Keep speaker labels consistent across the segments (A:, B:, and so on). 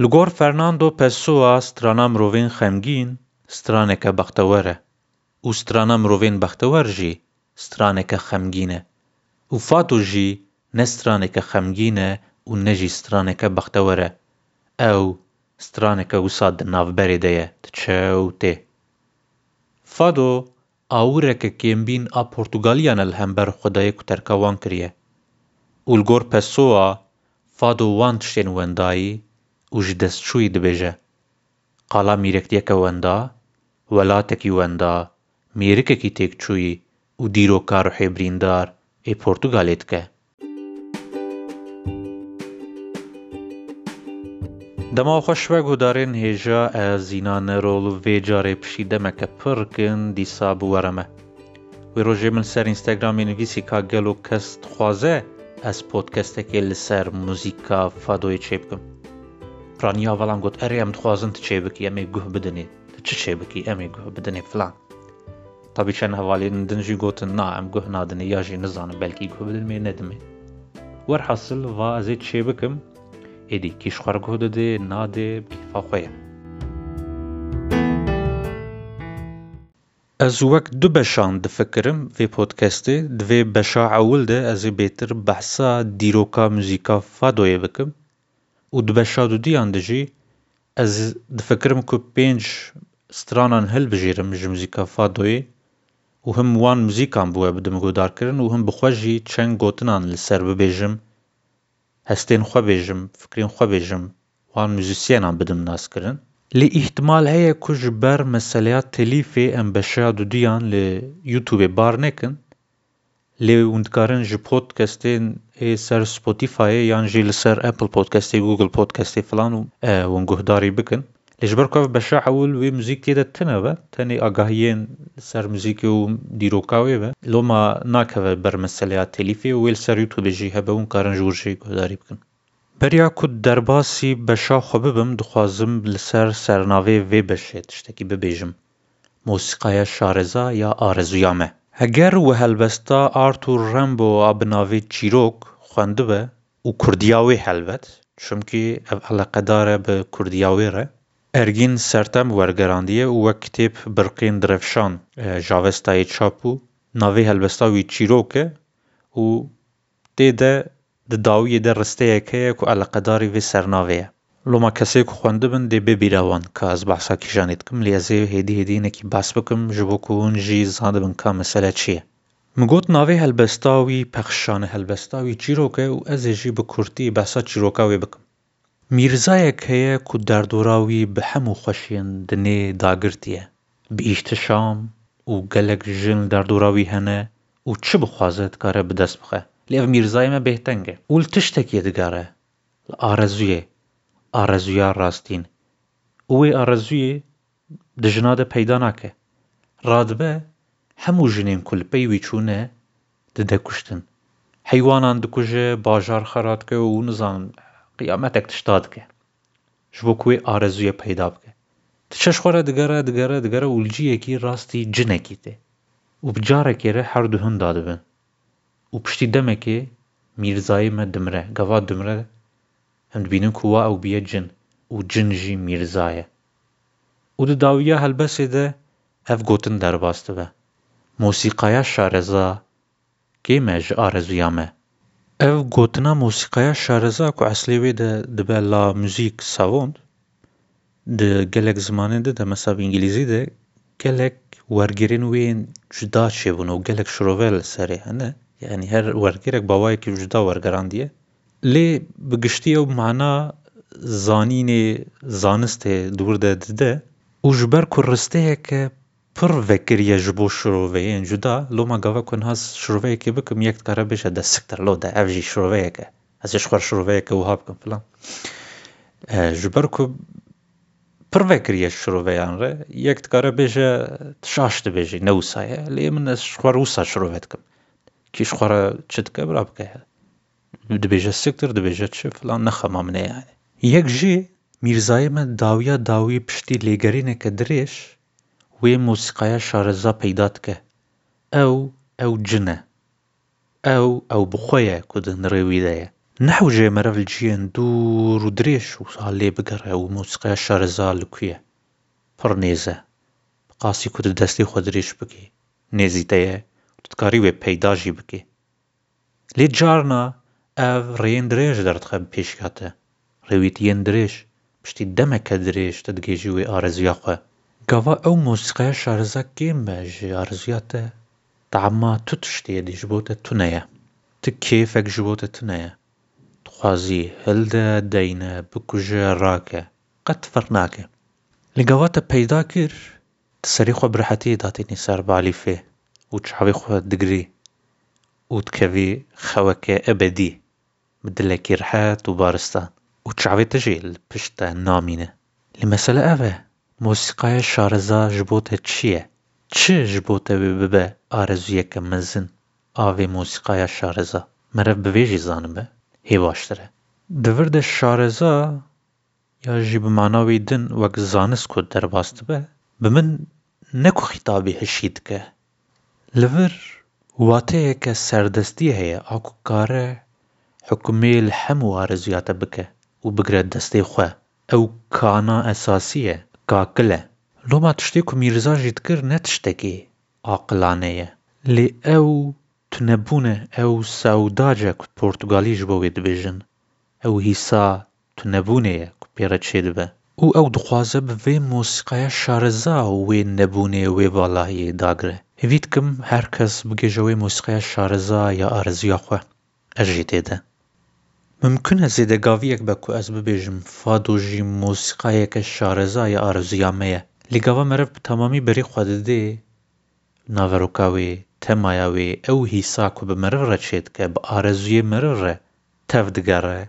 A: Li gor Fernando Pessoa strana mirovên xemgîn straneke bextewer e û strana mirovên bextewer jî straneke xemgîn e û Fato jî ne straneke xemgîn e û ne jî straneke bextewer e, ew straneke wisa di navberê de ye, diçe û tê. Fado Awireke kêmbîn a Portugaliyan e li hember xwe dayê ku terka wan kiriye û li gor Pessoa, fado wan tiştên wendayî û ji destçûyî dibêje. Qala mîrektiyeke wenda, welatekî wenda, mêrikekî têkçûyî û dîroka ruhê birîndar ê Portugalê dike. Dema xwe şive guhdarên hêja ez înan ne rol û vê carê piştî demeke pir kin dîsa bi were me. Wê rojê min ser Instagramê nivîsî ka gelo kes dixwaze ez podcastekê li ser muzîka fadoyê çêbikim. Raniya velam got erê em dixwazin tu çêbikî em ê guh bidinê tu çi çêbikî em ê guh bidinê filan. Tabî çend hevalên din jî gotin na em guh nadinê ya jî nizanim belkî guh bidin mê nedimê. Werhasil va ez ê çê bikim êdî kî ji xwe re guh didê nadê bi kêfa xwe ye. Ez wek du beşan difikirim vê podcastê. Di vê beşa ewil de ez ê bêtir behsa dîroka muzîka fadoyê bikim. û di beşa dudiyan de jî ez difikirim ku pênc stranan hilbijêrim ji muzîka fadoyê û him wan muzîkan bi we bidim guhdarkirin û him bi xwe jî çend gotinan li ser bibêjim, hestên xwe bêjim, fikrên xwe bêjim, wan muzîsyenan bidim naskirin. Lê îhtimal heye ku ji ber meseleya telîfê em beşa dudiyan li Youtubê bar nekin Lê hûn dikarin ji podcastên ê ser Spotifyê yan jî li ser Apple Podcastê, Google Podcastê filan û hûn guhdarî bikin. Lê ji ber ku ev beşa ewil wê muzîk tê de tune be, tenê agahiyên li ser muzîkê û dîroka wê be, loma nakeve ber meseleya telîfê û wê li ser Youtubê jî hebe hûn karin ji wir jî guhdarî bikin. Beriya ku derbasî beşa xwe bibim dixwazim li ser sernavê vê beşê tiştekî bibêjim. Mosîqaya Şareza ya Arezuya Me. Heger we helbesta Arthur Rimbaud a bi navê Çîrok xwendibe û kurdiya wê helbet, çimkî ev eleqedar e bi kurdiya wê re, Ergîn Sertem wergerandiye û wek kitêb Birqên Direvşan ji Avestayê çap bû. Navê helbesta wî Çîrok e û Tê de di dawiyê de risteyek heye ku eleqedarî vê sernavê ye. Loma kesê ku xwendibin dê bibîra wan ka ez behsa kîjanê dikim lê ez ê hêdî hêdî hinekî behs bikim ji bo ku hûn jî zanibin ka mesele çi ye. Min got navê helbesta wî pexşan e, helbesta wî çîrok e û ez ê jî bi kurtî behsa çîroka wê bikim. Mîrzayek heye ku derdora wî bi hemû xweşiyên di nê da girtiye. Bihîşte Şam û gelek jin li derdora wî hene û çi bixwaze dikare bi dest bixe. Lê ev mîrzayê me bêhteng e û li tiştekê digere, li arezuyê, arezuya rastîn. Û wê arezuyê di jina de peyda nake. Radibe hemû jinên ku li pey wî çûne dide kuştin. Heywanan dikuje, bajar xera dike û nizanim qiyametek tişta dike. Ji bo ku wê arezûyê peyda bike. Ti çeş xwe re digere, digere, digere û li cihekî rastî cinekî tê. Û bi carekê re her du hin dadibin. Û piştî demekê Mîrzayê me dimire. Gava dimire em dibînin ku wa ew bûye cin. Û cin jî Mîrza ye. Û di dawiya helbesê de ev gotin derbas dibe, Mosîqaya şareza kêm e ji arezûya me. Ev gotina mosîqaya şareza ku eslê wê de dibe la musique savant, di gelek zimanên di de mesela bi îngîlîzî de gelek wergirên wê yên cuda çêbûne û gelek şirove li serê hene, yanî her wergirek bawayekî cuda wergerandiye. Lê bi giştî ew mana zanînê, zanistê di wir de dide û ji ber ku risteyeke pir vekiriye ji bo şiroveyên cuda, lo me gava ku niha şiroveyekê bikim yek dikare bêje de siktir lo de ev jî şiroveyek e, ez ê ji xwe re şiroveyeke wiha bikim filan. Ji ber ku pir vekiriye ji şiroveyan re yek dikare bêje tu şaş dibêjî ne wisa ye, lê min ez ji xwe re wisa şirove dikim. Kî ji xwe re çi dike bira bike. Dibêje siktir dibêje çi filan nexema min e yanî. Yek jê Mîrzayê me dawiya dawî piştî lêgerîneke dirêj wê mosîqaya şareza peyda dike. Ew ew cin e. Ew ew bi xwe ye ku di nirê wî de ye. Nehewce meriv li ciyên dûr û dirêj wisa lê bigere û mosîqaya şareza li ku ye. Pir nêz e. Bi qasî ku tu destê xwe dirêj bikî nêzî te ye û tu dikarî wê peyda jî bikî. Lê carna ev rêyên dirêj derdixe bi pêşkete. Rêwîtiyên dirêj, piştî demeke dirêj tu digihîjî wê arezuya xwe. Gava ew mosîqaya şariza kêm be ji arezuya te, tama tu tiştê yedî ji bo te tune ye. Tu kêfek ji bo te tune ye. Dixwazî hilde, deyne, bikuje, rake. Qet ferq nake. Lê gava te peyda kir, Ti serî xwe bi rehetiyê datînî ser balîfê û çavê xwe digirî û dikevî xeweke ebedî bi dilekî rehet û baristan. Û çavê te jî li pişt te namîne. Lê mesele ev e, mosîqaya şareza ji bo te çi ye? Çi ji bo tewê bibe arezûyeke mezin a vê mosîqaya şareza? Meriv bi vê jî zanibe hê baştir e. Di vir de şareza Ya jî bi mana wî din wek zanist ku derbas dibe, bi min ne ku xîtabî hişî dike. Li vir wateyeke serdestiyê heye a ku kare hukmê li hemû arezûya te bike û bigre destê xwe. Ew kana esasî ye, kakil e. Loma tiştê ku Mîrza jî dikir ne tiştekî aqilane ye. Lê ew tunebûn e, ew sawdac e ku portugalî ji bo wê dibêjin. Ew hîsa tunebûnê ye ku pê re çêdibe û ew dixwaze bi vê mosîqaya şareza wê nebûnê wê valahiyê dagire. Hêvî dikim her kes bigêje wê mosîqaya şareza ya arezuya xwe. Ez jî tê de. Mimkun e zêdegaviyek be ku ez bibêjim fado jî mosîqayeke şareza ya arezuya me ye. Lê gava meriv bi temamî berî xwe didê naveroka wê, temaya wê, ew hîsa ku bi meriv re çêdike, bi arezuyê meriv re tev digere,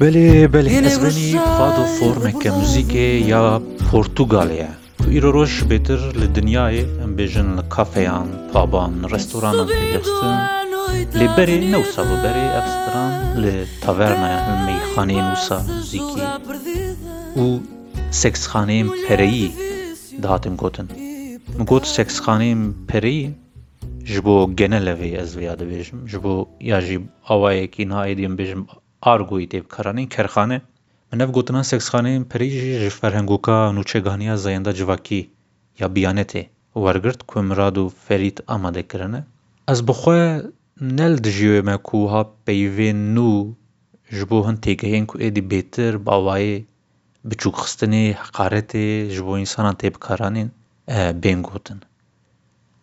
A: Belê belê ez benî fado formeke muzîkê ya Portugalê ye ku îro roj bêtir li dinyayê em bêjin li kafeyan, paban, restoranan pêdixistin lê berê ne wisa bû berê ev stran li tavernayan li meyxaneyên wisa muzîkî û seksxaneyên pereyî dihatin gotin. Min got seksxaneyên pereyî? Ji bo genelevê ez vêya dibêjim. Ji bo ya jî awayekî naêdîm bêjim argoyî tê bikaranîn ên kerxane. Min ev gotinan seksxaneyên pirî jî ji ferhengoka nûçegahniya zayenda civakî ya Biyanetê wergirt ku Mirad û Ferît amade kirine. Ez bi xwe ne li dijî wê me ku wiha peyivên nû ji bo hin têgehên ku êdî bêtir bi awayê biçûkxistinê, heqaretê ji bo însanan tê bikaranîn, bên gotin.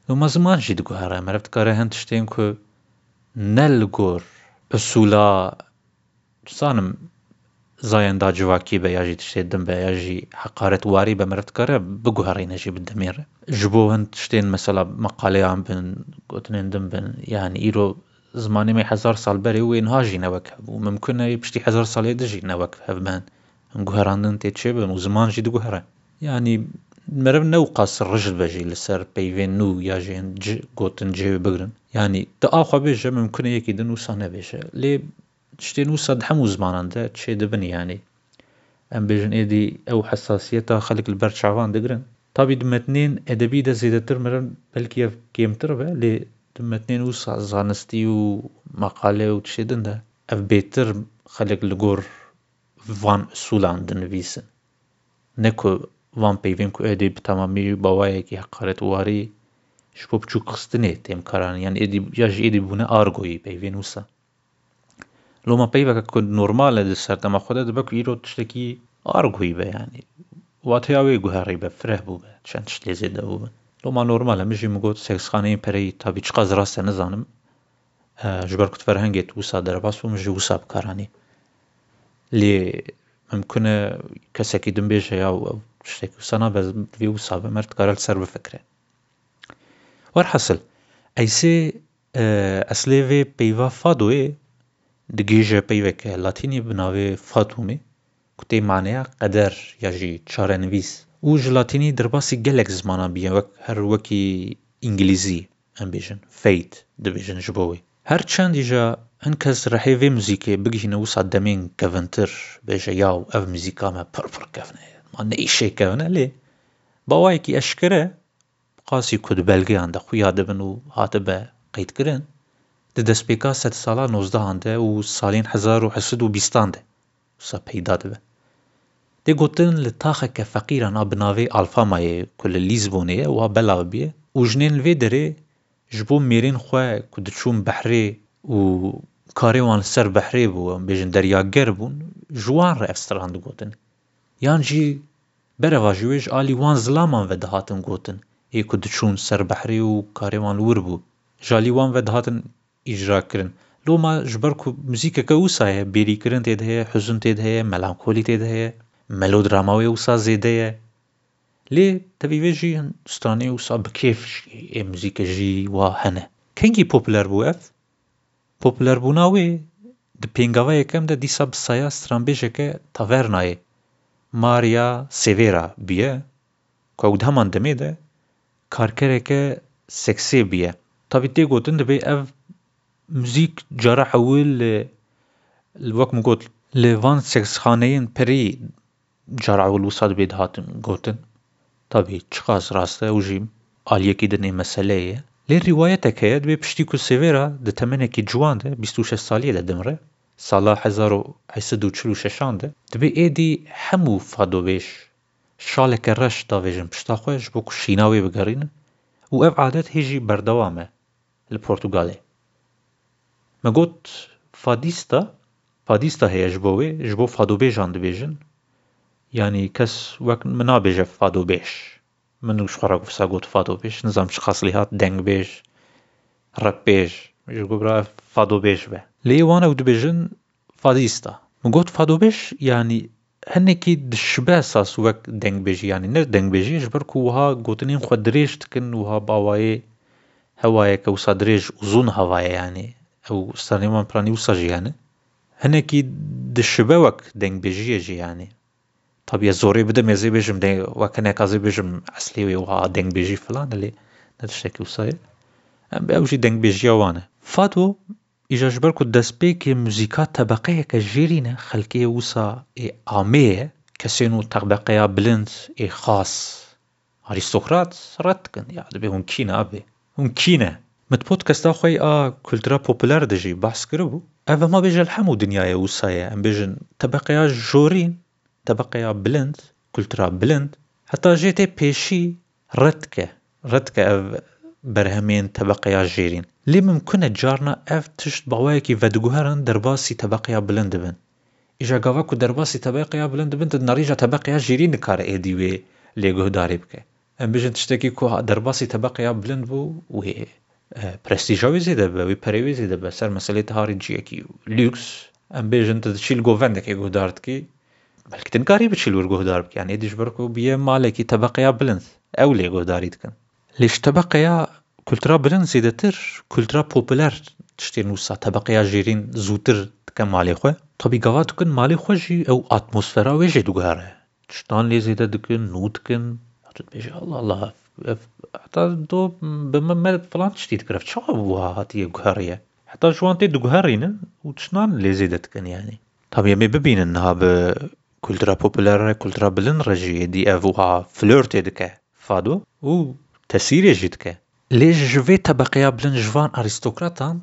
A: Loma ziman jî diguhere. Meriv dikare hin tiştên ku ne li gor usûla dizanim zayenda civakî be ya jî tiştê din be ya jî heqaretwarî be meriv dikare biguherîne jî bi demê re. Ji bo hin tiştên mesela meqaleyan bin, gotinên din bin yanî îro zimanê me hezar sal berê wê niha jî ne wek hebû. Mimkun e piştî hezar salê di jî ne wek hev be hin. Guherandin tê çêbin û ziman jî diguhere. Yanî meriv ne û qas rijl be jî li ser peyvên nû ya jê yên cih gotin cihê wê bigirin. Yanî tu a xwe bêje mimkun e yekî din wisa nebêje. Lê tiştên wisa di hemû zimanan de çê dibin yanî em bêjin êdî ew hesasiyeta xelk li ber çavan digirin. Tabî di metnên edebî de zêdetir meriv belkî ev kêmtir be lê di metnên wisa zanistî û meqale û tiştê din de ev bêtir xelk li gor van usûlan dinivîsin. Ne ku van peyvên ku êdî bi temamî bawayekî heqaretwarî ji bo biçûkxistinê tên karanîn yan êdî ya jî êdî bûne argoyî peyvên wisa. Loma peyveke ku normal e di ser dema xwe de dibe ku îro tiştekî argoyî be yanî wateya wê guherî be, fireh bû be, çend tişt lê zêde bû be. Loma normal e min jî min got seksxaneyên pereyî tabî çiqas rast e nizanim Ji ber ku tu ferhengê tu wisa derebas bû min jî wisa bi kar anî. Lê mimkun e kesekî din bêje ya ew tiştekî wisa nabe ez divê wisa bim her dikare li ser bifikire. Werhesil eysê eslê vê peyva fadoyê digihêje peyveke latînî bi navê fatumê ku tê maneya qeder ya jî çarenivîs û ji latînî derbasî gelek zimanan bûye wek her wekî îngilîzî. Em bêjin Fate dibêjin ji bo wê. Her çendî jî hin kes rehê vê muzîkê bigihîne wisa demên kevintir bêje yaw ev muzîka me pir pir kevne ye, ma ne îşê kevne lê bawayekî eşkere e bi qasî ku di belgeyan de xuya dibin û hatibe qeydkirin di destpêka sedsalan nozdehan de û salên hezar û heşt sed û bîstan de. Wisa peyda dibe. Tê gotin li taxeke feqîran a bi navê Alfamayê ku li Lîsbonê ye wa belav bûye û jinên li vê derê ji bo mêrên xwe ku diçûn behrê û karê wan li ser behrê bû em bêjin deryager bûn ji wan re ev stran digotin yan jî bereva ji wê ji alî wan zilaman ve dihatin gotin ê ku diçûn ser behrê û karê wan li wir bû ji alî wan ve dihatin îcra kirin. Loma ji ber ku muzîkeke wisa ye, bêrîkirin tê de heye, huzn tê de heye, melankolî tê de heye, melodrama wê wisa zêde ye. Lê tevî vê jî hin stranê wisa bi kêf jî ê muzîke jî wa hene. Kengî popûler bû ev? Popûlerbûna wê di pêngava yekem de dîsa bi saya stranbêjeke tavernayê Maria Severa bûye ku ew di heman demê de karkereke seksê biye. Tabî tê gotin divê ev muzîk cara hewil li wek min got li van seksxaneyên pirî cara hewil wisa dibê dihatin gotin. Tabî çiqas rast e û jî aliyekî din ê meseleyê ye. Lê rîwayetek heye dibê piştî ku Severa di temenekî ciwan de bîst û şeş saliyê de dimre, sala hezar û heşt sed û çil û şeşan de, dibê êdî hemû fadobêj şaleke reş davêjin pişta xwe ji bo ku şîna wê bigerînin û ev adet hê jî berdewam e li Portugalê. Min got fadîsta, fadîsta heye ji bo wê, ji bo fadobêjan dibêjin, yanî kes wek min nabêje fadobêj. Min ji xwe re wisa got fadobêj, nizanim çi qasî hat, dengbêj, repbêj, ji bo bira ev fadobêj be. Lê wan ew dibêjin Fadîsta. Min got fadobêj yanî hinekî dişibe sas wek dengbêjî yanî ne dengbêjî ji ber ku wiha gotinên xwe dirêj dikin wiha bawayê hewayeke wisa dirêj uzun hava ye yanî ew stranên wan piranî wisa jî hene hinekî dişibe wek dengbêjiyê jî yanî tabî ez zorê bidim ez ê bêjim deng wek hinek ez ê bêjim eslê wê wiha dengbêjî filan lê ne tiştekî wisa ye em ew jî dengbêjiya wan e. Fado Îja ji ber ku destpêkê muzîka tebeqeyeke jêrîn e, xelkê wisa ê amê ye, kesên û teqbeqeya bilind ê xas, arîstokrat, red dikin, ya dibê hûn kî ne abê, hûn kî ne. Min di podkesta xwe yê a kultura populer de jî behs kiribû, ev hema bê ji li hemû dinyayê wisa ye, em bêjin tebeqeya jorîn, tebeqeya bilind, kultura bilind, heta jê tê pêşî Red dike, red dike ev berhemên tebeqeya jêrîn. Lê mimkun e carna ev tişt bawayekî vediguherin derbasî tebeqeya bilind dibin. Îja gava ku derbasî tebeqeya bilind dibin di narîja tebeqeya jêrîn nikare êdî wê lê guhdarî bike. Em bijin tiştekî ku derbasî tebeqeya bilind bû wê prestîja wê zêde bibe, wê perê wê zêde bibe. Ser meseleyê ti harî ciyekî lûks em bêjin ti diçî li govendekê guhdar dikî Belkî tu nikarî bi çil wir guhdar bikî. Yanî ji ber ku bûye malekî tebeqeya bilind. Ew lê guhdarî dikin. Lê ji tebeqeya kultura bilind zêdetir kultura popûler tiştê nûsa. Tebeqeya jêrîn zûtir dike malê xwe. Tabî gava dikin malê xwe jî ew atmosfera wê jê diguhere. Tiştan lê zêde dikin, nû dikin. Ya tu dibêje Allah Allah ev heta do bi min me filan tiştî dikir ev çawa wiha hatiye guheriye. Heta ji wan tê diguherînin û tiştan lê zêde dikin yanî. Tabi em ê bibînin niha bi kultura popüler re, kultura bilind re jî êdî ev wiha flirtê dike fado û tesîrê jî dike. Lê ji ji vê tebeqeya bilind ji van arîstokratan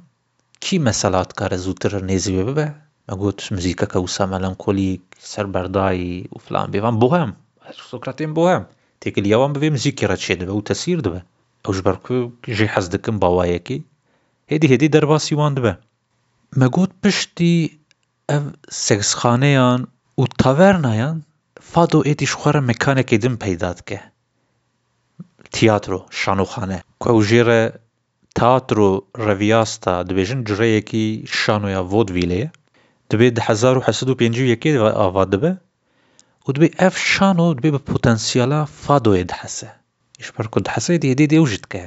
A: kî mesela dikare zûtir nêzî wê bibe? Me got muzîkeke wisa melankolîk, serberdayî û filan bêvan bohem, arîstokratên bohem. Têkiliya wan bi vê muzîkê re çêdibe û tesîr dibe. Ew ji ber ku jê hez dikin bawayekî, hêdî hêdî derbasî wan dibe. Me got piştî ev seksxaneyan û tavernayan fado êdî ji xwe re mekanekê din peyda dike. Tiyatro, şanoxane. Ku ew jê re Teatro Reviasta dibêjin cureyekî şanoya vodvîlê ye. Dibê di hezar û heh sed û pêncî û yekê de ava dibe û dibê ev şano dibê bi potensiyala fadoyê dihese. Ji ber ku dihese êdî êdî êdî ew jî dike.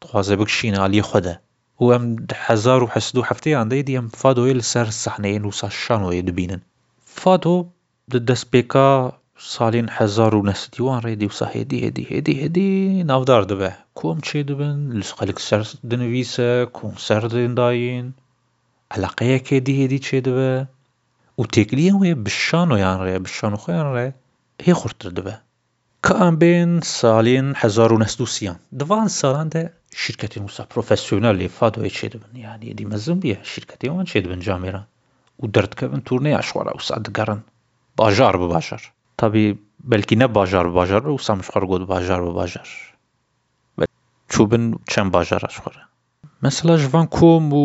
A: Dixwaze bikişîne aliyê xwe de û em di hezar û heşt sed û hefteyan de êdî em fadoyê li ser sahneyê Nûsa Şanoyê dibînin. Fado di destpêka salên hezar û neh sed û wan re dîwsa hêdî hêdî hêdî hêdî navdar dibe. Kom çêdibin, li qelik ser dinivîse, konsertên dayîn, eleqeyek hêdî hêdî çêdibe û têkiliyên wê bi şanoyan re, bi şanoxweyan re hê xurttir dibe. Ka em bên salên hezar û neh sed û sî an. Di van salan de şîrketên wisa profesyonel ê fadoyê çêdibin. Yanî êdî mezin bûye. Şîrketên wan çêdibin camêran û derdikevin tûrneya ji xwe re. Wisa digerin bajar bi bajar. Tabî belkî ne bajar bi bajar be, wisa min ji xwe re got bajar bi bajar. Belkî çûbin çend bajara ji xwe re. Mesela ji van kom û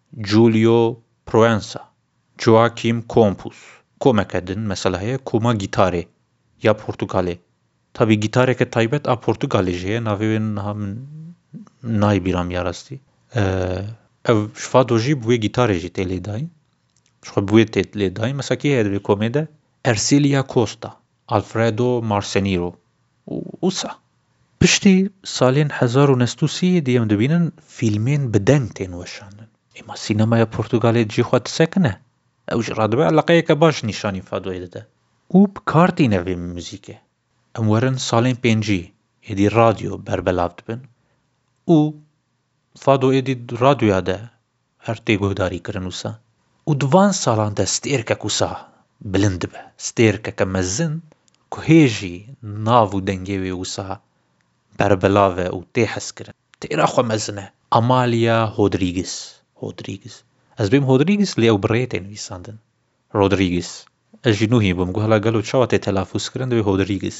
A: Julio Proença, Joaquim Compus, komeke din mesela heye koma gîtarê ya Portugalê. Tabî gîtareke taybet a Portugalê jî heye navê wê niha min nayê bîra min ya rastî. Ev ji fado jî bi wê gîtarê jî tê lêdayîn. Jixwe bi wê tê lêdayîn. Mesela kî heye di vê komê de? Ercillia Costa, Alfredo Marceniro û wisa. Piştî salên hezar û neh sed û sî yê dî em dibînin fîlmên bi deng tên weşandin. Ema sînemaya Portugalê cî xwe disekine. Ew jî radibe eleqeyeke baş nîşanî fadoyê dide. Û bi kar tîne vê muzîkê. Em werin salên pêncî yê dî radyo berbelav dibin û fado yê dî radyoya de Her tê guhdarî kirin wisa û di van salan de stêrkek wisa bilind dibe. Stêrkeke mezin ku hê jî nav û dengê wê wisa berbelav e û tê hezkirin. Têra xwe mezin e. Amalia Hodrîgis, Hodrîgis, ez bêm Hodrîgis lê ew bi rê tê nivîsandin, Rodrîgis. Ez jî nûhî bûm, guhla gelo çawa tê telafûzkirin divê Hodrîgis.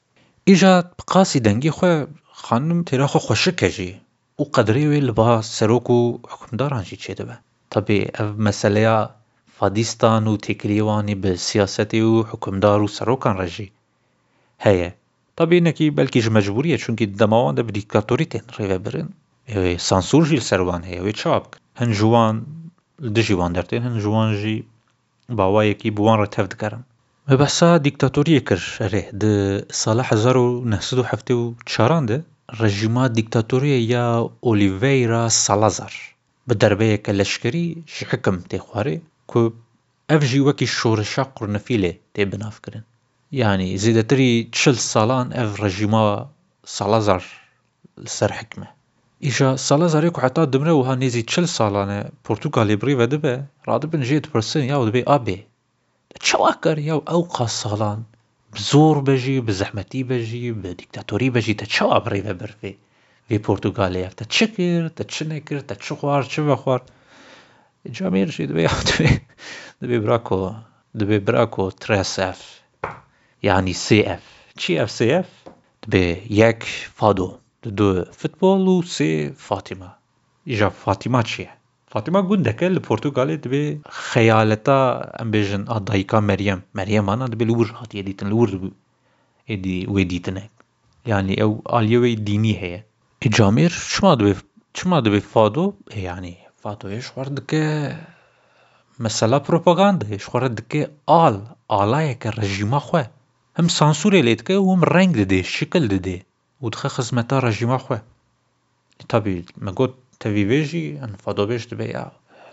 A: Îja bi qasî dengî xwe xanim têra xwe xweşik e jî û qedrê wê li ba serok û hukimdaran jî çêdibe. Tebî ev meseleya fadîstan û têkiliyê wan ê bi siyasetê û hukimdar û serokan re jî heye. Tebî hinekî belkî ji mecbûrî ye çunkî di dema wan de bi dîktatorî tên rêvebirin. Wê sansûr jî li ser wan heye, wê çawa bikin? Hin ji wan li dijî wan dertên, hin ji wan jî Ba wayekî bi wan re tev dikerim. Me behsa dîktatoriyê kir. Erê, di sala hezar û neh sed û heftê û çar an de rejîma dîktatoriyê ya Olîveyra Salazar bi derbeyeke leşkerî ji hikim tê xwarê ku ev jî wekî şoreşa qurnefîlê tê binavkirin. Yanî zêdetirî çil salan ev rejîma Salazar li ser hikme. Îşa Salazarê ku heta dimre wiha nêzî çil salan e Portugalê bi rê ve dibe, radibin jê dipirsin yaw dibê abê te çawa kir, yaw ew qas salan bi zor be jî, bi zehmetî be jî, bi dîktatorî be jî te çawa bi rê ve bir vê vê Portugalê ye, te çi kir, te çi nekir, te çi xwar, çi vexwar. Îca mêr jî dibe yaw dibê dibê bira ku dibê bira ku tres F yanî sê F. Çi ev sê F? Dibe yek fado, di du futbol û sê Fatîma. Îja Fatîma çi ye? Fatîma gundeke li Portugalê dibe xeyaleta em bêjin a dayika Meryem. Meryem ana dibe li wir hatiye dîtin, li wir êdî wê dîtine. Yanî ew aliyê wê dînî heye. Îja mêr çima dibe çima dibe fado? Yanî fadoyê ji xwe re dike mesela propagandayê, ji xwe re dike al, alayeke rejîma xwe. Him sansûrê lê dike û him reng didê, şikil didê û dixe xizmeta rejîma xwe. Tabî me got tevî vê jî hin fadobêj dibe ya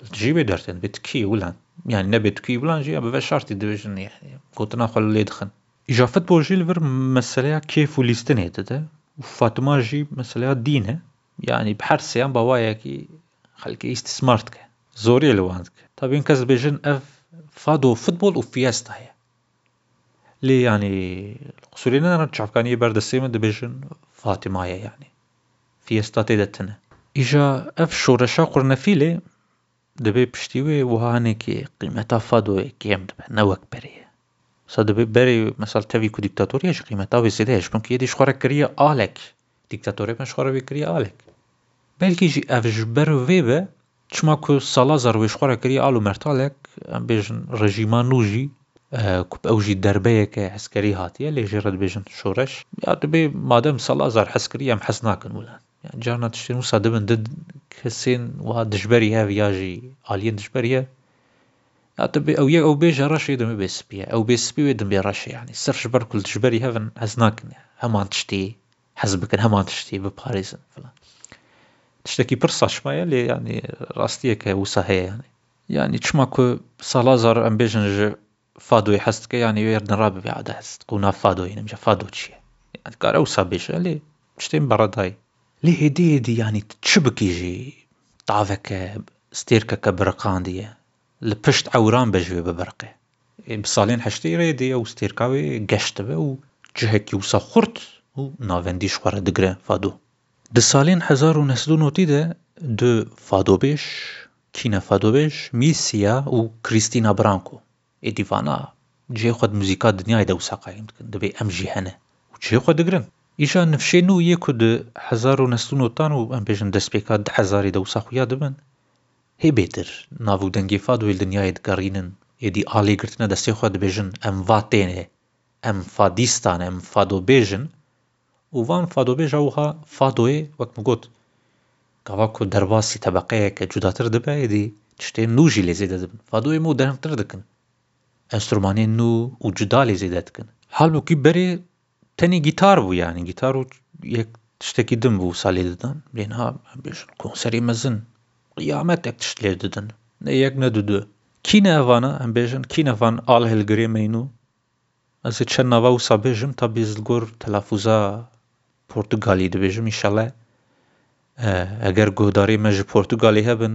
A: li dijî bê derdên bê tikî wilan yanî nebê tikî wilan jî ya bi veşartî dibêjin yanî gotina xwe li lê dixin. Îja futbol jî li vir meseleya kêf û lîstinê dide û Fatima jî meseleya dîn e yanî bi her seyan bawayekî xelkê îstîsmar dike, zoriyê li wan dike. Tabî hin kes dibêjin ev fado futbol û fiesta ye. Lê yanî qisûrê nedarin çavkaniyê ber destê min dibêjin Fatima ye yanî. Fiesta tê de tune. Îja ev şoreşa qurnefîlê dibê piştî wê wiha hinekî qîmeta fadoyê kêm dibe ne wek berê ye. Sa dibê berê misal tevî ku dîktator ye jî qîmeta wê zêde ye ji ber ku yê dî ji xwe re kiriye alek. Dîktatorê me ji xwe re wê kiriye alek. Belkî jî ev ji ber vê be Çima ku Salazar wê ji xwe re kiriye al û mertalek, em bêjin rejîma nû jî ku ew jî derbeyeke eskerî hatiye lê jê re dibêjin şoreş. Ya dibê madem Salazar hez kiriye em hez nakin wila. Yan carna tiştên wisa dibin di kesên wiha dijberî hev ya jî aliyên dijberî hev. Ya dibê ew yek ew bêje reş ê din bibê spî. Ew bê spî wê din bê reş ê yanî. Sirf ji ber ku li dijberî hev in hez nakin heman tiştê hez bikin hema tiştî biparêzin filan. Tiştekî pir saçma ye lê yanî rastiyeke wisa heye yanî. Yanî çima ku Salazar em bêjin ji fadoyê hez dike yanî wê erdin ra bivê ade hez dike û nav fado yê nimca fado çi ye. Yanî dikare wisa bêje lê tiştê min berre dayê. Lê hêdî hêdî yanî tu çi bikî jî taveke stêrkeke biriqandiye Li pişt ewran be ji wê bibiriqe. Bi salên heştê re dê ew stêrka wê geş dibe û cihekî wisa xurt û navendî ji xwe re digire fado. Di salên hezar û neh sed û notî de du fadobêj, Kîne Fadobêj, Mîsya û Krîstîna Branko, êdî vana, Cihê xwe di muzîka dinyayê de wisa qayîm dikin, divê em jî hene û cihê xwe digirin. Îşa nifşê nû yê ku di hezar û neh sed û notan û em bêjin destpêka du hezarî de wisa xuya dibin, Hê bêtir, nav û dengê fado li dinyayê digerînin, êdî a lêgirtina destê xwe dibêjin em va têne, em fadîstan, em fadobêj in û van fadobêja wiha fadoyê wek min got, gava ku derbasî tebeqeyeke cudatir dibe êdî tiştên nû jî lê zêde dibin, fadoyên nû derengtir dikin, enstrûmanên nû û cuda lê zêde dikin. Halbûkî berê Tenê gîtar bû yanî gîtar û yek tiştekî din bû salê didin. Lê niha em bêjin konserê mezin qiyametek tişt lê didin. Ne yek ne du du. Kî ne evana em bêjin kî ne van al hilgirê meynû. Ez ê çend nava wisa bêjim tabî ez li gor telafûza portugalî dibêjim înşellah eger guhdarê me ji portugalê hebin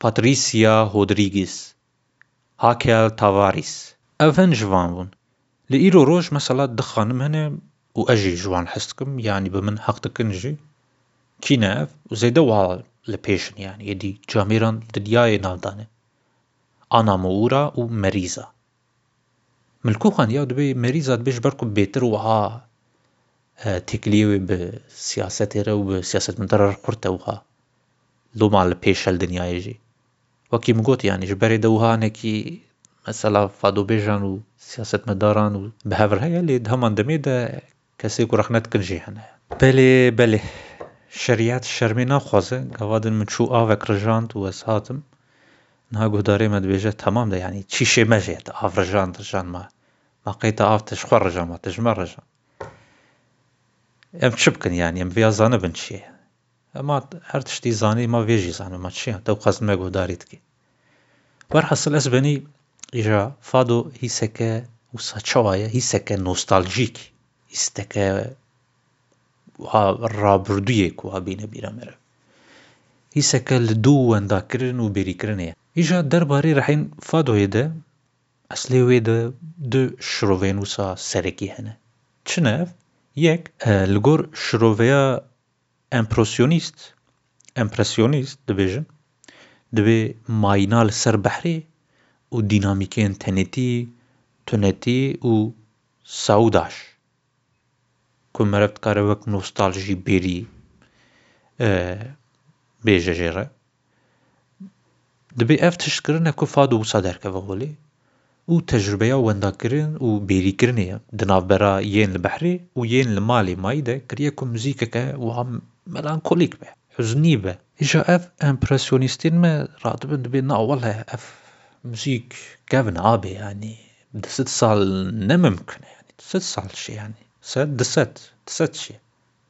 A: Patricia Hodrigues, Hakel Tavares, ev hin ji van bûn. Lê îro roj mesela du xanim hene û ez jî ji wan hez dikim, yanî bi min heq dikin jî. Kî ne ev? Û zêde wiha li pêş in yanî êdî camêran didyayê navdane, Ana Moura û Marisa. Milko xwend ya dibê Merîza dibê ji ber ku bêtir wiha têkiliyê wê bi siyasetê re û bi siyasetmedar re qurt e wiha. Loma li pêşel dinyayê jî. Wekî min got yanî ji berê de wiha hinekî mesela fadobêjan û siyasetmedaran û bi hev re heye lê di heman demê de Kesê ku rexne dikin jî hene. Belê belê. Şerîet şermê naxwaze. Gava din min çû avek rijand û ez hatim. Niha guhdarê me dibêje, Temam de yanî çîşê me jê ye. Tu av rijand rijand ma. Ma qey tu av tijxwe rijand ma tijme rijand. Em çi bikin yanî? Em vêya zanibin çi ye. Ma her tiştî zanî, ma vê jî zanî, ma çiya dewqas dime guhdarî dike. Werhesil ez benî îja fado hîseke wisa çawa ye, hîseke nostaljîk, hîsteke wiha rabirdûyê ku wiha bîne bîra me re. Hîseke li dû wenda kirin û bêrîkirinê ye. Îja derbarê rehîn fadoyê de eslê wê de du şiroveyên wisa serekî hene. Çi ne ev? Yek, li gor şiroveya Empresyonîst, Empresyonîst dibêjin, divê mayîna li ser behrê û dînamîkên tenêtî, tunetî û sawdaş ku meriv dikare wek nostaljî bêrî bêje jê re. Dibê ev tişt kirine ku fado wisa derkeve holê û tecrubeya wendakirin û bêrîkirinê ye di navbera yên li behrê û yên li malê mayî de kiriye ku muzîkeke wiha melankolîk be, huznî be. Îja ev empresyonîstên me radibin dibê na wele ev muzîk kev nabe yanî di sed sal ne mimkun e yanî di sed sal çi yanî sed di sed di sed çi ye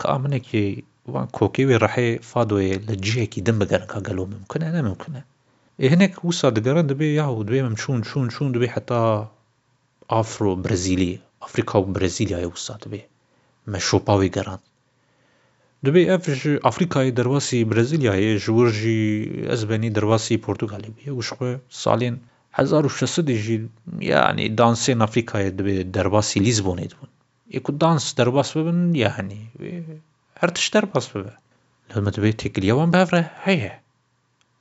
A: Ka minekî wan kokê wê rehê fadoyê li cihekî din bigerin ka gelo mimkun e? Ne mimkun e. Ê hinek wisa digerin dibê yaw dibê min çûn çûn çûn dibê heta Afro Brezîlî, Afrika û Brezîlyayê wisa dibê me şopa wê gerand. Dibê ev ji Afrikayê derbasî Brezîlyayê ji wir jî ez benî derbasî Portugalê bûye û ji xwe salên hezar û şeş sedî jî yanî dansên Afrikayê dibê derbasî Lîsbonê dibûn. Ê ku dans derbas bibin yanî wê her tişt derbas bibe. Lê me divê têkiliya wan bi hev re heye.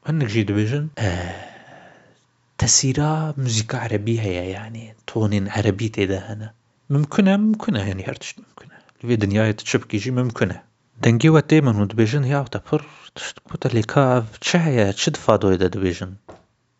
A: Hinek jî dibêjin tesîra muzîka erebî heye yanî tonên erebî tê de hene. Mimkun e mimkun e yanî her tişt mimkun e. Li vê dinyayê tu çi bikî jî mimkun e. Dengê we tê min û dibêjin ya te pir tişt gote lê ka ev çi heye çi di fadoyê de dibêjin.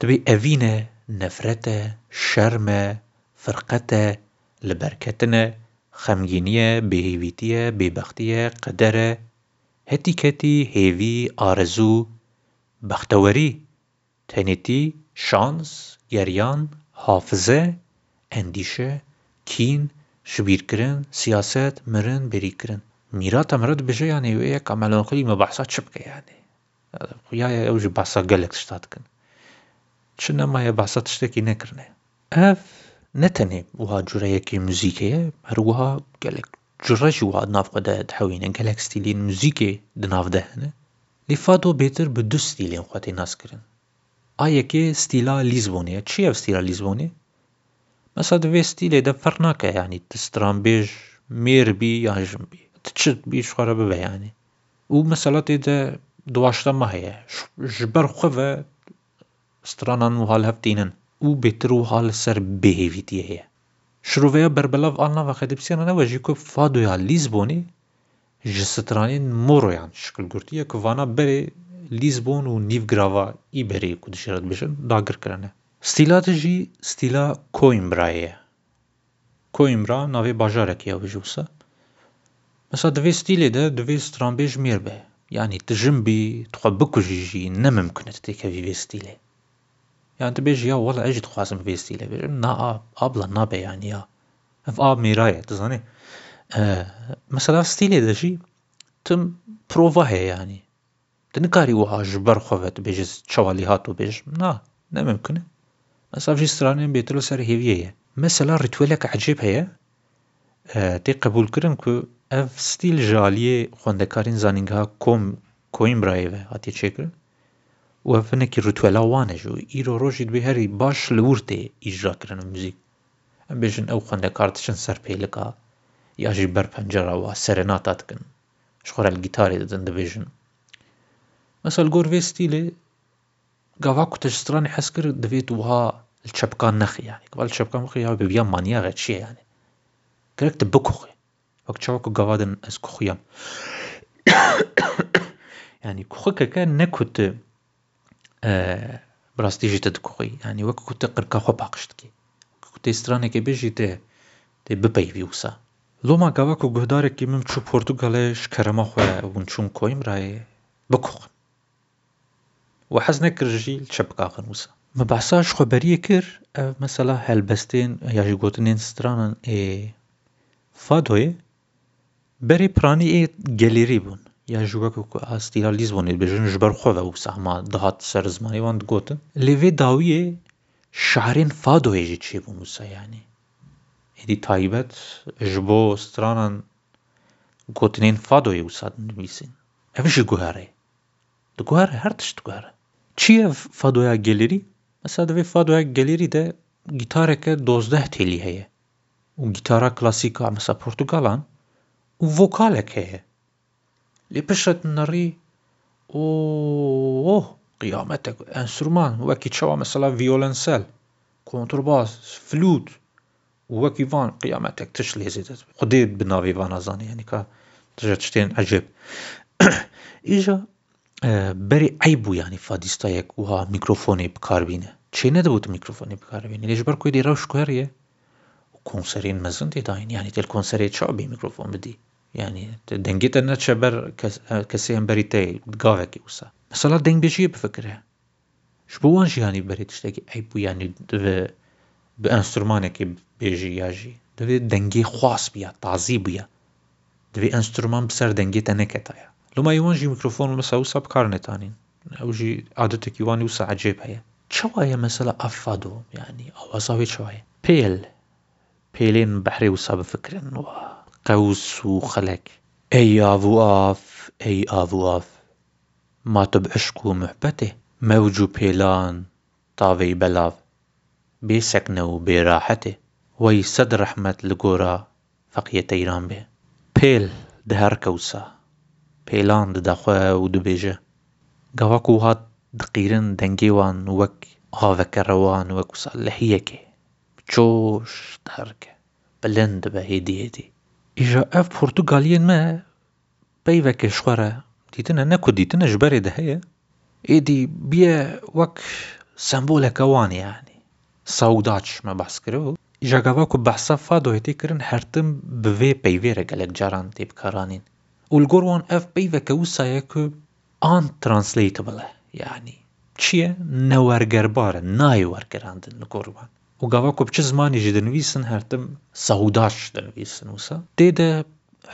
A: Divê evîn e, nefret e, şerm e, firqet e, liberketin e, xemgînî e, bêhêvîtî e, bêbextî e, qeder e, hetîketî, hêvî, arezû, bextewerî, tenêtî, şans, geryan, hafize, endîşe, kîn, jibîrkirin, siyaset, mirin, bêrîkirin. Mîrata me re dibêje yanî wê yeka melankolî me behsa çi bike yanî. Xuyaye ew ji behsa gelek tişta dikin. Çi nemaye behsa tiştekî nekirine. Ev ne tenê wiha cureyekî muzîkê ye, her wiha gelek cure jî wiha di nav xwe de dihewîne, gelek stîlên muzîkê di nav de hene. Lê fado bêtir bi du stîlên xwe tê naskirin. A yekê stîla Lîsbonê ye. Çi ye ev stîla Lîsbonê? Mesela di vê stîlê de ferq nake yanî tu stranbêj mêr bî yan jin bî. Tu çi bî ji xwe re bibe yanî. Û mesela tê de di waşta me heye. Ji ber xwe ve stranan wiha li hev tînin û bêtir wiha li ser bêhêvîtiyê heye. Şiroveya berbelav a nava Xedipsîyanan ew e jî ku fadoya Lîsbonê ji stranên Moroyan şikil girtiye ku vana berê Lîsbon û nîvgirava Îberê ku dijî re dibêjin dagir kirine. Stîla te jî stîla Koîmbrayê ye. Koîmbra navê bajarekê ye bijûse. Misa di vê stîlê de divê stranbêj mêr be. Yanî tu jin bî, tu xwe bikujî jî ne mimkun e tu têkevî vê stîlê. Yan tu bêjî ya wela ez jî dixwazim vê stîlê bêjim na a abla nabe yanî ya. Ev a mêra ye tu zanî. Mesela stîlê de jî tim prova heye yanî. Tu nikarî wiha ji ber xwe ve dibêjî çawa lê hat û bêj. Na, ne mimkun e. Mezaf jî stranên bêtir li ser hêviyê ye. Mesela rîtwelek ecêb heye, tê qebûlkirin ku ev stîl ji aliyê xwendekarên zanîngeha kom Koîmbrayê ve hatiye çêkirin û ev hinekî rîtwela wan e jî û îro roj jî dibê herî baş li wir tê îcrakirin û muzîk. Em bêjin ew xwendekar diçin ser pêlika ya jî ber pencera wa serenata dikin. ji xwe re li gîtarê didin dibêjin. Mesela li gor vê stîlê gava ku te ji stranê hez kir divê tu wiha li çepkan nexî yanî. Gava li çepkan bixî ya bêbiya manyax e çi ye yanî. Gerek tu bikuxî. Wek çawa ku gava din ez kuxiyam. yanî kuxikeke ne ku tu bi rastî jî te dikoxî yanî wek ku te qirka xwe paqij dikî wek ku tê stranekê bê jî tê tê bipeywî wisa. Loma gava ku guhdarekî min çû Portugalê ji kerema xwe hûn çûn Koîmrayê bikoxin we hez nekir jî li çi bikaxin wisa. Min behsa ji xweberiyê kir ev mesela helbestên ya jî gotinên stranan ê fadoyê Berê piranî ê gelêrî bûn ya ji weke ku astî ya Lîsbonê dibêjin ji ber xwe ve wisa hema dihat ser zimanê wan digotin. Lê vê dawiyê şarên fadoyê jî çêbûn wisa yanî. Êdî taybet ji bo stranan gotinên fadoyê wisa dinivîsîn. Ev jî guhere. Diguhere her tişt diguhere. Çi ye fadoya gelêrî? Mesela di vê fadoya gelêrî de gîtareke dozdeh têlî heye. û gîtara klasîk a mesela portugalan û vokalek heye. Lê piştre tu nerî ooh qiyamet e ku enstrûman wekî çawa mesela viyolensel, kontrobas, flût û wekî van qiyamet e tişt lê zêde dibe. Xwedê bi navê van a zanî yanî ka tije tiştên ecêb. Îja berê eyb bû yanî fadîstayek wiha mîkrofonê bikar bîne. Çênedibû tu mîkrofonê bikar bînî. Lê ji ber ku êdî rewş kuherî ye û konserên mezin tê dayîn. Yanî tu li konserê çawa bê mîkrofon bidî? Yanî tu dengê te neçe ber kesê em berî te yê gavekê wisa. Mesela dengbêjiyê bifikire. Ji bo wan jî yanî berê tiştekî eyb bû yanî divê bi enstrûmanekê bêjî ya jî divê dengê xwas bû ya tazî bû ya. Di vê enstrûman bi ser dengê te neketaye. Loma êwan jî mîkrofon û misa wisa bi kar netanîn. Ew jî adetekî wan ê wisa ecêb heye. Çawa ye mesela ev fado? Yanî awaza wê çawa ye? Pêl, pêlên behrê wisa bifikirin wa qews û xelek. Ey av û av, ey av û av. Ma tu bi işq û muhbetê mewc û pêlan Taveyî belav, bêsekne û bêrahet e. Wey sed rehmet li gora Feqîyê Teyran bê. Pêl di her kewsa pêlan dida xwe û dibêje, Gava ku hat diqîrin dengê wan wek aveke rewan û wek wisa lehiyekê bi coş derike, bilind dibe hêdî hêdî. Îja ev Portugaliyên me peyvekê ji xwe re dîtine, ne ku dîtine ji berê de heye, êdî bûye wek semboleke wan yanî. Sawdaç me behs kiribû, îja gava ku behsa fadoyê tê kirin her tim bi vê peyvê re gelek caran tê bikaranîn û li gor wan ev peyveke wisa ye ku untranslatable e yanî çi ye newergerbar e nayê wergerandin li gor wan. û gava ku bi çi zimanî jî dinivîsin her tim Sahûdaş dinivîsin wisa tê de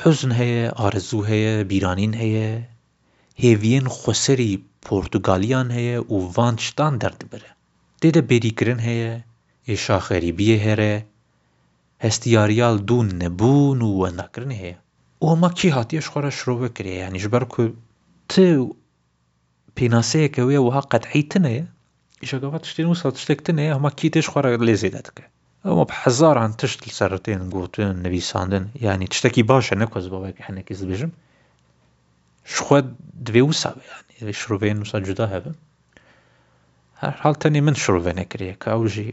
A: huzn heye, arezû heye, bîranîn heye, hêviyên xweserî portugalîyan heye û van tiştan derdibire. Tê de bêrîkirin heye, êşa xerîbiyê here, hestiyariya li dû nebûn û wendakirinê heye. Û hema kî hatiye ji xwe re şirove kiriye yanî ji ber ku ti Pênaseyeke wê wiha qet'î tune ye, îşa gava tiştên wisa tiştek tune ye, hema kî tê ji xwe re lê zêde dike. Hema bi hezaran tişt li ser tên gotin, nivîsandin, yanî tiştekî baş e, ne ku ez bavayekî henekî ez dibêjim, ji xwe divê wisa be yanî, divê şiroveyên wisa cuda hebin. Her hal tenê min şirove nekiriye, ka ew jî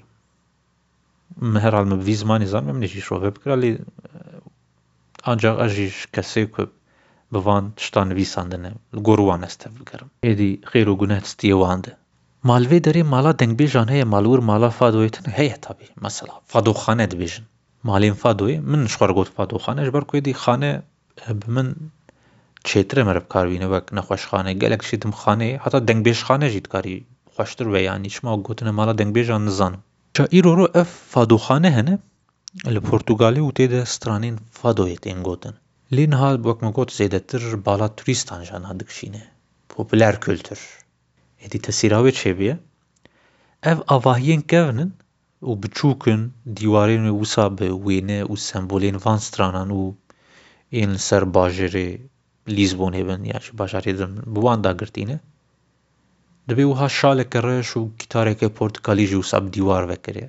A: Min herhal min bi vî zimanê zan min jî şovê bikira lê ancak ez jî ji kesê ku bi van tiştan nivîsandine li gor wan ez tev bigerim. Êdî xêr û guneh distiye wan de. Ma li vê derê mala dengbêjan heye ma li wir mala Fadoyê tune heye tabî mesela Fadoxane dibêjin. Malên Fadoyê min ji xwe re got Fadoxane ji ber ku êdî xane Bi min çêtir e meriv kar bîne wek nexweşxane, gelek tiştê dimxanê, heta dengbêjxane jî dikarî xweştir be yanî çima gotine mala dengbêjan nizanim. Ca îroro ev fadoxane hene li Portugalê û tê de stranên fadoyê tên gotin. Lê niha wek min got zêdetir bala turîstan jî niha dikişîne. Popüler kültür. Êdî tesîra wê çêbûye. Ev avahiyên kevn in û biçûk in, dîwarên wê wisa bi wêne û sembolên van stranan û ên li ser bajêrê Lîsbonê bin ya ji bajarê din bin, bi wan dagirtîne. Dibê wiha şaleke reş û gîtareke portikalî jî wisa bi dîwar vekirê.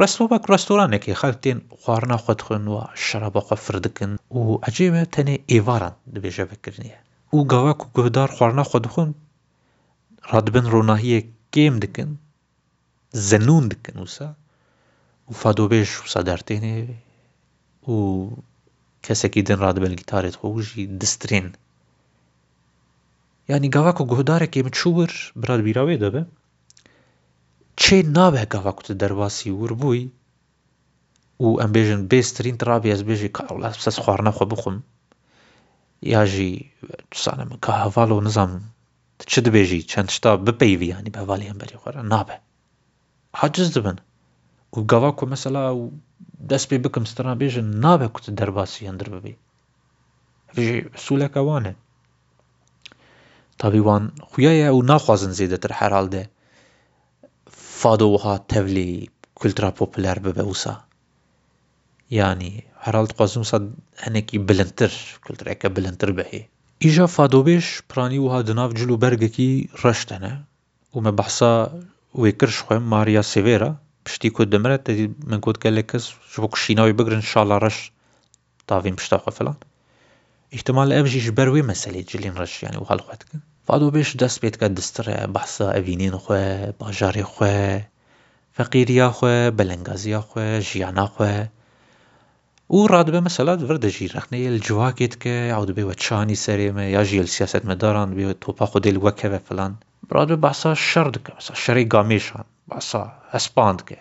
A: Resto wek restoranekê, xelk tên xwarina xwe dixwin û şeraba xwe fir dikin û ecê be tenê êvaran dibêje vekiriniye û gava ku guhdar xwarina xwe dixwin, radibin ronahiyê kêm dikin Zenûn dikin wisa û fadobêj wisa dertêne û kesekî din radibin li gitarê dixwe û jî distrên. Yanî gava ku guhdarekê min çû wir, bira li bîra wê dibe, çê nabe gava ku tu derbasî wir bûyî û em bêjin bê strîn tu rabî ez bêjî ka wela tu saz xwarina xwe bixwim ya jî tu zane min ka hevalo nizanim Tu çi dibêjî çend tişta bipeyivî yanî bi hevalî hemberî xwe re nabe. Aciz dibin. Û gava ku mesela ew dest pê bikim strana bêjin nabe ku tu derbasî yan dir bibî. Ev jî usûleke wan e. Tabî wan xuya ye û naxwazin zêdetir herhalde fado wiha tevlî kultura populer bibe wisa. Yanî herald dixwazin wisa hinekî bilindtir, kultureke bilindtir bihê. Îja fadobêj piranî wiha di nav cil û bergekî reş de ne û me behsa wê kir ji xwe Maria Severa piştî ku dimire te dît min got gelek kes ji bo ku şîna wî bigirin şala reş davîn pişta xwe filan. Îhtimal ev jî ji ber wê meselê cilên reş yanî wiha li xwe dikin. Fado bê ji dest pê dike distire behsa evînên xwe, bajarê xwe, feqîriya xwe, belengaziya xwe, jiyana xwe û radibe mesela li vir de jî rexneyê li civakê dike ew dibê we çanî serê me ya jî li siyasetmedaran dibê we topa xwe dê li we keve filan. Radibe behsa şer dike, mesela şerê gamêşan, behsa hespan dike,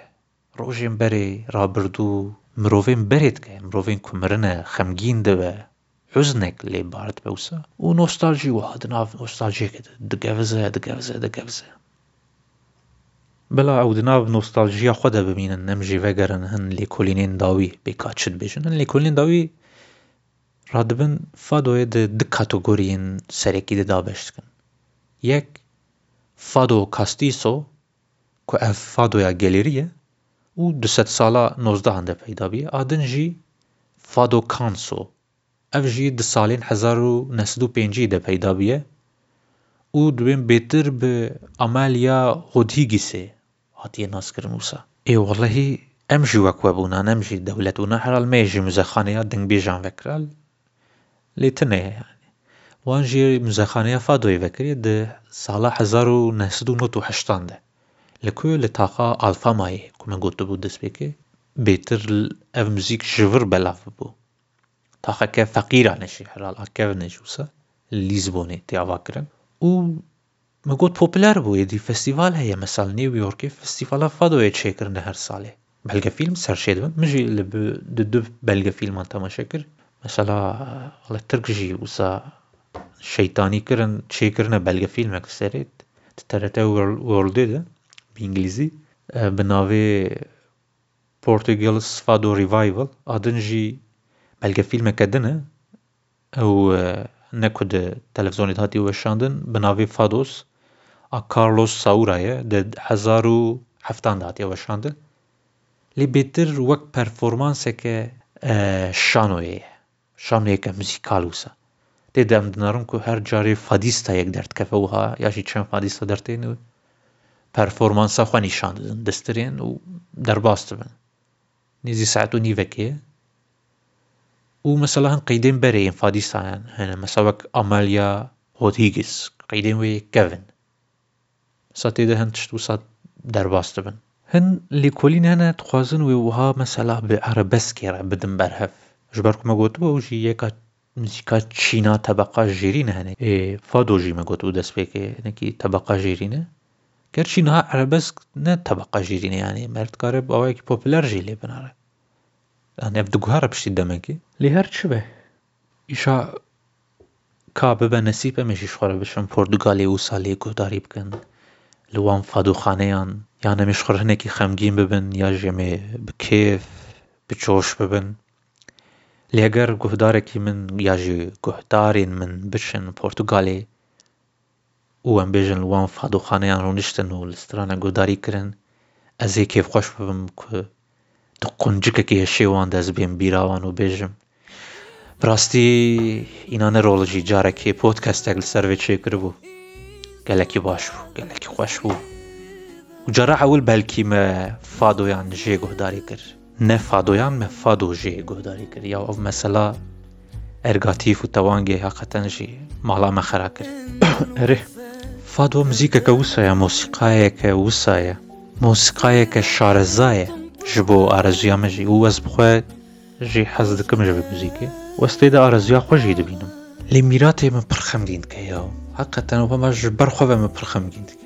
A: Rojên berê, rabirdû, mirovên berê dike, mirovên ku mirine, xemgîn dibe, huznek lê bar dibe wisa û nostaljî wiha di nav nostaljiyekê de digevize, digevize, digevize. Bila ew di nav nostaljiya xwe de bimînin, em jî vegerin hin lêkolînên dawî, bê ka çi dibêjin. Hin lêkolînên dawî radibin fadoyê di du kategoriyên serekî de dabeş dikin. Yek, fado castizo, ku ev fadoya gelêrî ye û di sedsala nozdehan de peyda bûye, a din jî fado canso, ev jî di salên hezar û neh sed û pêncî de peyda bûye û di wê bêtir bi Amalia Rodhîgîsê hatiye naskirin wisa. Ê wellehî em jî wek we bûnan, em jî dewlet bûnan, heral me yê ji muzexaneya dengbêjan vekira, Lê tune ye yanî. Wan jî muzexaneya Fadoyê vekiriye di sala hezar û neh sed û nod û heştan de. Li ku ye? Li taxa Alfamayê ku me gotibû destpêkê. Bêtir ev muzîk ji vir belav bûbû. Taxeke feqîran e jî herhalde kevine jû wisa. Li Lîsbonê tê avakirin û Me got popüler bû, êdî festîval heye, misal li New Yorkê festîvala Fadoyê çêkirine her salê. Belgefîlm serçê dibin, min jî li di du belgefîlman temaşe kir. Mesela li Tirk jî wisa Şeytanî kirin, çêkirine belgefîlmek li serê di TRT Worldê de bi îngilîzî bi navê Portugal's Fado Revival a din jî belgefîlmeke din e. Ew ne ku di televizonê de hatiye weşandin, bi navê Fados a Carlos Saura ye, di hezar û heftan de hatiye weşandin. Lê bêtir wek performanseke şanoyê ye, şanoyeke muzîkal wisa. Tê de em dinarin ku her carê fadîstayek derdikeve wiha ya jî çend fadîsta dertên û performansa xwe nîşan didin, distirên û derbas dibin. Nêzî saet û nîvekê û mesela hin qeydên berê yên Fadîsayan hene. Mesela wek Amelia Rodrîgîz qeydên wê yê kev in. Mesela tê de hin tişt wisa derbas dibin. Hin lêkolîn hene dixwazin wê wiha mesela bi erebeskê re bidin berhev. Ji ber ku me gotibû ew jî yeka Nizîka çîna tebeqa jêrîn e hinek ê fado jî me got û destpêkê hinekî tebeqa jêrîn e. Gerçî niha erebesk ne tebeqa jêrîn e yanî mer dikare bi awayekî popûler jî lê binare. Yanî ev diguhere piştî demekê. Lê her çi be îşa ka bibe nesîp em ê jî ji xwe re biçin Portugalê wisa lê guhdarî bikin li wan fadoxaneyan. Yan em ê ji xwe re hinekî xemgîn bibin ya jî em ê bi kêf, bi coş bibin. Lê eger guhdarekî min ya jî guhdarên min biçin Portugalê û em bêjin li wan fadoxaneyan rûniştin û li strana guhdarî kirin, ez ê kêfxweş bibim ku di quncikekî hişê wan de ez bên bîra wan û bêjim. Bi rastî înan ne rol jî carekê podcastek li ser vê çêkiribû. Gelekî baş bû, gelekî xweş bû. Û cara ewil belkî me fadoyan jê guhdarî kir. Ne fadoyan me fado jî guhdarî kir ya ev mesela ergatîf û tewangê heqeten jî mala me xera kir. Erê, fado muzîkeke wisa ye, mosîqayeke wisa ye, mosîqayeke şareza ye ji bo arezuya me jî û ez bi xwe jî hez dikim ji vê muzîkê û ez tê de arezuya xwe jî dibînim. Lê mîratê min pir xemgîn dike ya heqeten û hema ji ber xwe ve min pir xemgîn dike.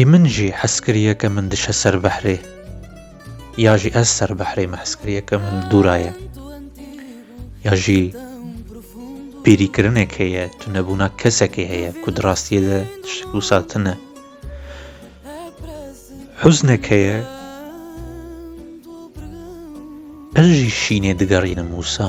A: Ê min jî hes kiriye ke min dişe ser behrê ya jî ez ser behrê me hes kiriye ke min li dû ra ye ya jî pêrîkirinek heye tunebûna kesekê heye ku di rastiyê de tiştek wisa tune huznek heye ez jî şînê digerînim wisa.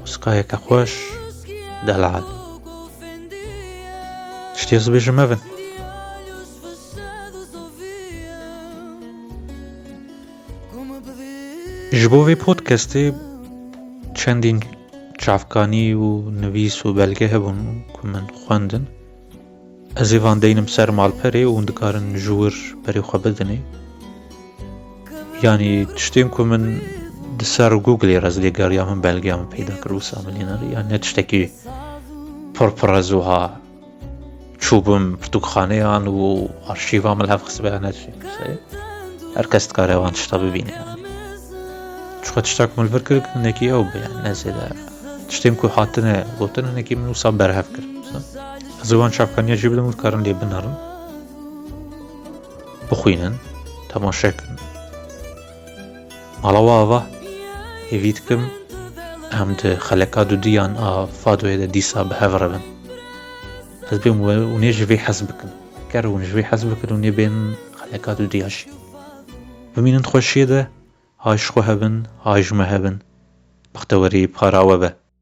A: Musikayeke xweş delal. Tiştî ez
B: bêjim ev in.
A: Ji bo vê podcastê çendîn çavkanî û nivîs û belge hebûn ku min xwendin. Ez ê van deynim ser malperê û hûn dikarin ji wir berê xwe bidinê. Yanî tiştên ku min di ser Googlê re zlêgeriya min belgeya min peyda kir wisa min lê neriya ne tiştekî pir pir ez wiha çûbim pirtûkxaneyan û arşîva min li hev xistibê ya ne tiştekî wisa ye. Her kes dikare van tişta bibîne. Çiqas tişta ku min li vir kir hinekî ew be ne zêde. Tiştên ku hatine gotin hinekî min wisa berhev kir. Ez ê wan çavkaniya jî bidim û dikarin lê binerin, bixwînin, temaşe kirin. Mala wa ava hêvî dikim em di xeleka dudiyan a fadoyê de dîsa bi hev re bin. Ez bêm we û nê ji vê hez bikin. Ger hûn ji vê hez bikin û nê bên xeleka dudiya jî. Bimînin xweşiyê de hay ji xwe hebin, hay ji me hebin. Bextewerî para we be.